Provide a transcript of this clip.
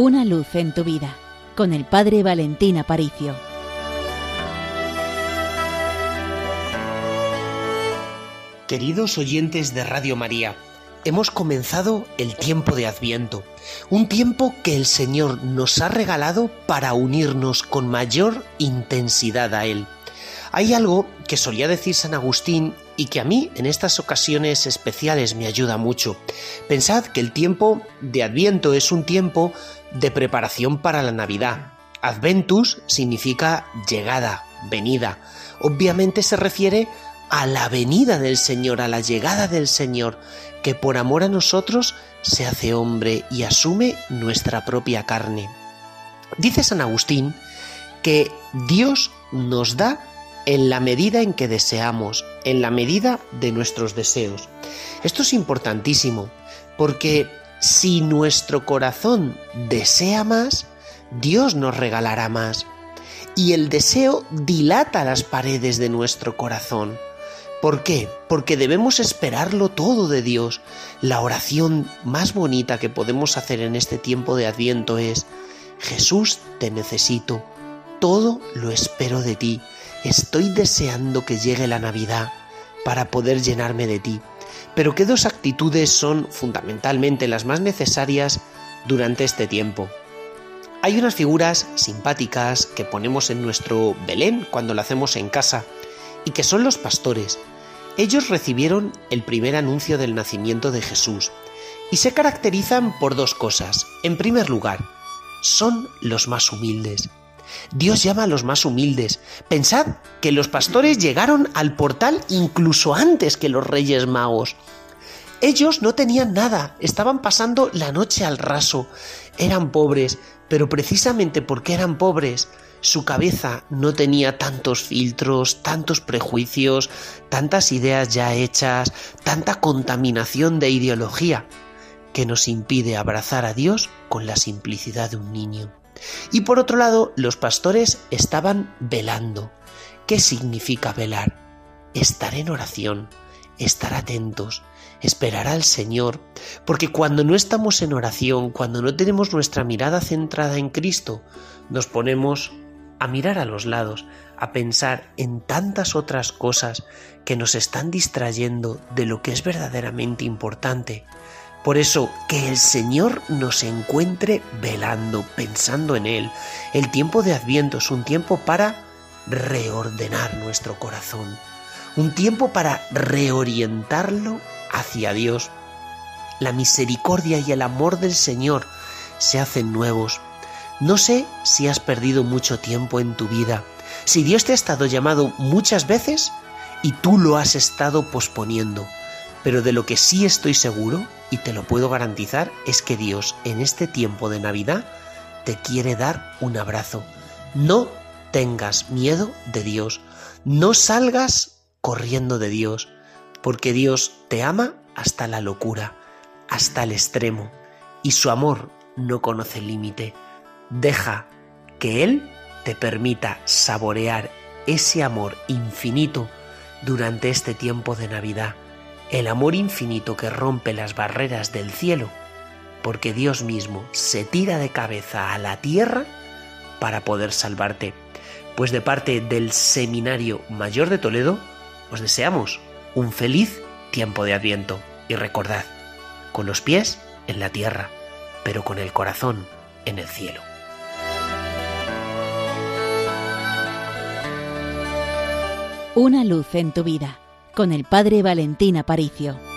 Una luz en tu vida con el Padre Valentín Aparicio. Queridos oyentes de Radio María, hemos comenzado el tiempo de Adviento, un tiempo que el Señor nos ha regalado para unirnos con mayor intensidad a Él. Hay algo que solía decir San Agustín y que a mí en estas ocasiones especiales me ayuda mucho. Pensad que el tiempo de Adviento es un tiempo de preparación para la Navidad. Adventus significa llegada, venida. Obviamente se refiere a la venida del Señor, a la llegada del Señor, que por amor a nosotros se hace hombre y asume nuestra propia carne. Dice San Agustín que Dios nos da en la medida en que deseamos, en la medida de nuestros deseos. Esto es importantísimo, porque si nuestro corazón desea más, Dios nos regalará más. Y el deseo dilata las paredes de nuestro corazón. ¿Por qué? Porque debemos esperarlo todo de Dios. La oración más bonita que podemos hacer en este tiempo de Adviento es, Jesús, te necesito, todo lo espero de ti Estoy deseando que llegue la Navidad para poder llenarme de ti. Pero ¿qué dos actitudes son fundamentalmente las más necesarias durante este tiempo? Hay unas figuras simpáticas que ponemos en nuestro Belén cuando lo hacemos en casa y que son los pastores. Ellos recibieron el primer anuncio del nacimiento de Jesús y se caracterizan por dos cosas. En primer lugar, son los más humildes. Dios llama a los más humildes. Pensad que los pastores llegaron al portal incluso antes que los reyes magos. Ellos no tenían nada, estaban pasando la noche al raso, eran pobres, pero precisamente porque eran pobres, su cabeza no tenía tantos filtros, tantos prejuicios, tantas ideas ya hechas, tanta contaminación de ideología, que nos impide abrazar a Dios con la simplicidad de un niño. Y por otro lado, los pastores estaban velando. ¿Qué significa velar? Estar en oración, estar atentos, esperar al Señor, porque cuando no estamos en oración, cuando no tenemos nuestra mirada centrada en Cristo, nos ponemos a mirar a los lados, a pensar en tantas otras cosas que nos están distrayendo de lo que es verdaderamente importante, por eso, que el Señor nos encuentre velando, pensando en Él. El tiempo de Adviento es un tiempo para reordenar nuestro corazón, un tiempo para reorientarlo hacia Dios. La misericordia y el amor del Señor se hacen nuevos. No sé si has perdido mucho tiempo en tu vida, si Dios te ha estado llamado muchas veces y tú lo has estado posponiendo, pero de lo que sí estoy seguro y te lo puedo garantizar es que Dios en este tiempo de Navidad te quiere dar un abrazo. No tengas miedo de Dios, no salgas corriendo de Dios, porque Dios te ama hasta la locura, hasta el extremo, y su amor no conoce límite. Deja que Él te permita saborear ese amor infinito durante este tiempo de Navidad el amor infinito que rompe las barreras del cielo, porque Dios mismo se tira de cabeza a la tierra para poder salvarte. Pues de parte del Seminario Mayor de Toledo, os deseamos un feliz tiempo de Adviento y recordad, con los pies en la tierra, pero con el corazón en el cielo. Una luz en tu vida con el Padre Valentín Aparicio.